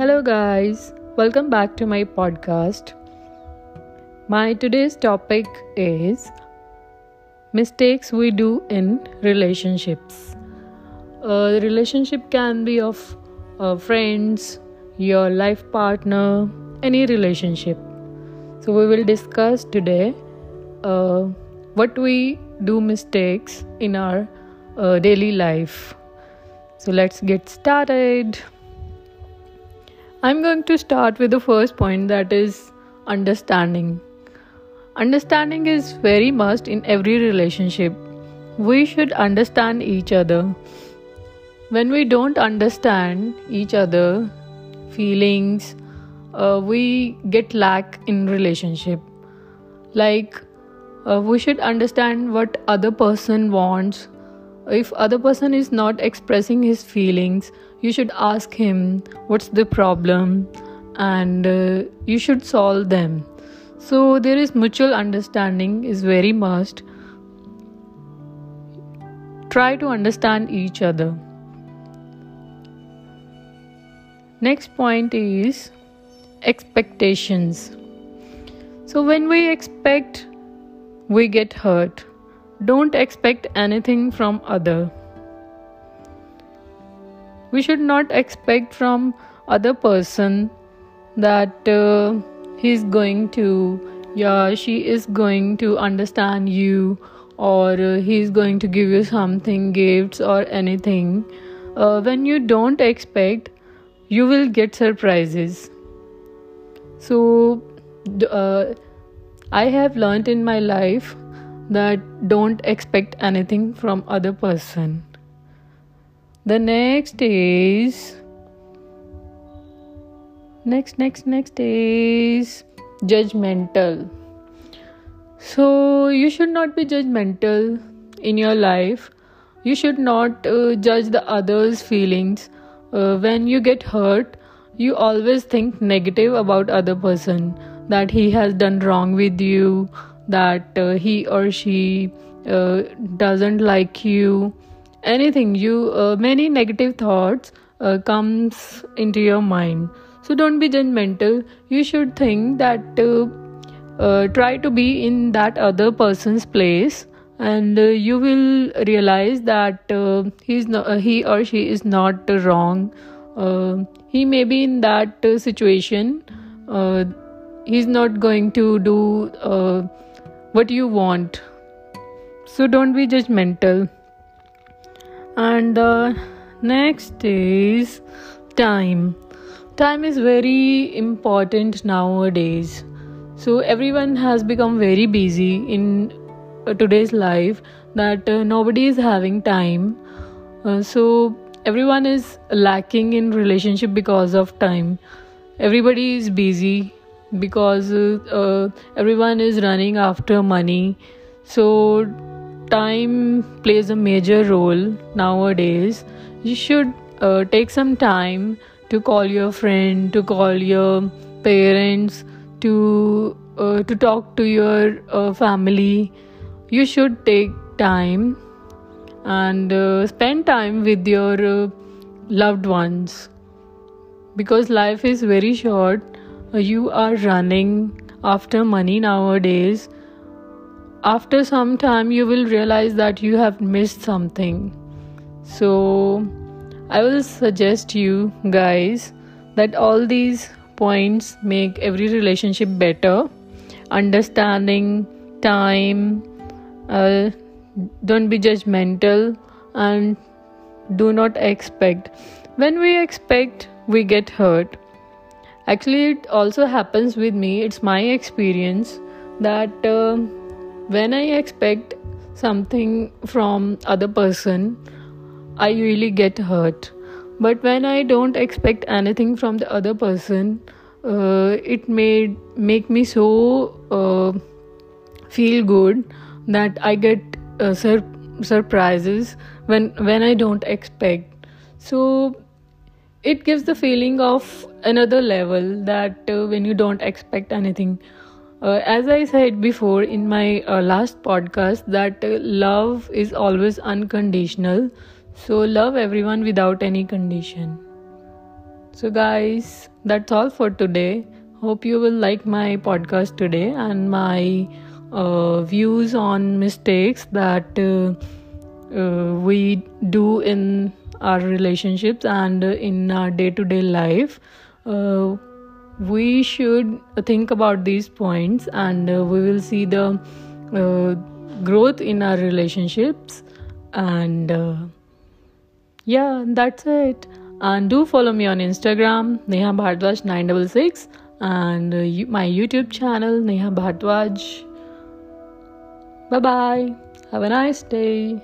Hello, guys. Welcome back to my podcast. My today's topic is mistakes we do in relationships. A relationship can be of uh, friends, your life partner, any relationship. So, we will discuss today uh, what we do mistakes in our uh, daily life. So, let's get started. I'm going to start with the first point that is understanding. Understanding is very must in every relationship. We should understand each other. When we don't understand each other feelings, uh, we get lack in relationship. Like uh, we should understand what other person wants. If other person is not expressing his feelings, you should ask him what's the problem? And uh, you should solve them. So there is mutual understanding is very must. Try to understand each other. Next point is expectations. So when we expect we get hurt don't expect anything from other. We should not expect from other person that uh, he's going to yeah she is going to understand you or uh, he's going to give you something gifts or anything. Uh, when you don't expect you will get surprises. So uh, i have learned in my life that don't expect anything from other person. The next is next next next is judgmental. So you should not be judgmental in your life. You should not uh, judge the others feelings. Uh, when you get hurt you always think negative about other person that he has done wrong with you that uh, he or she uh, doesn't like you. Anything you uh, many negative thoughts uh, comes into your mind. So don't be judgmental. You should think that uh, uh try to be in that other person's place and you will realize that he's not, he or she is not wrong. He may be in that situation. He's not going to do what you want? So don't be judgmental. And the next is time. Time is very important nowadays. So everyone has become very busy in uh, today's life that uh, nobody is having time. Uh, so everyone is lacking in relationship because of time. Everybody is busy because uh, uh, everyone is running after money. So time plays a major role nowadays. You should uh, take some time to call your friend to call your parents to uh, to talk to your uh, family. You should take time and uh, spend time with your loved ones. Because life is very short you are running after money nowadays. After some time you will realize that you have missed something. So i will suggest you guys that all these points make every relationship better. Understanding time uh, don't be judgmental and do not expect. When we expect we get hurt actually it also happens with me. It's my experience that uh, when i expect something from other person i really get hurt. But when i don't expect anything from the other person uh, it made make me so uh, feel good that i get uh, sur- surprises when when i don't expect. So it gives the feeling of another level that uh, when you don't expect anything uh, as I said before in my uh, last podcast, that uh, love is always unconditional. So, love everyone without any condition. So, guys, that's all for today. Hope you will like my podcast today and my uh, views on mistakes that uh, we do in our relationships and in our day to day life. Uh, we should think about these points and uh, we will see the uh, growth in our relationships and yeah that's it. And do follow me on instagram neha bhardwaj 966 and uh, my youtube channel neha bhardwaj. Bye bye have a nice day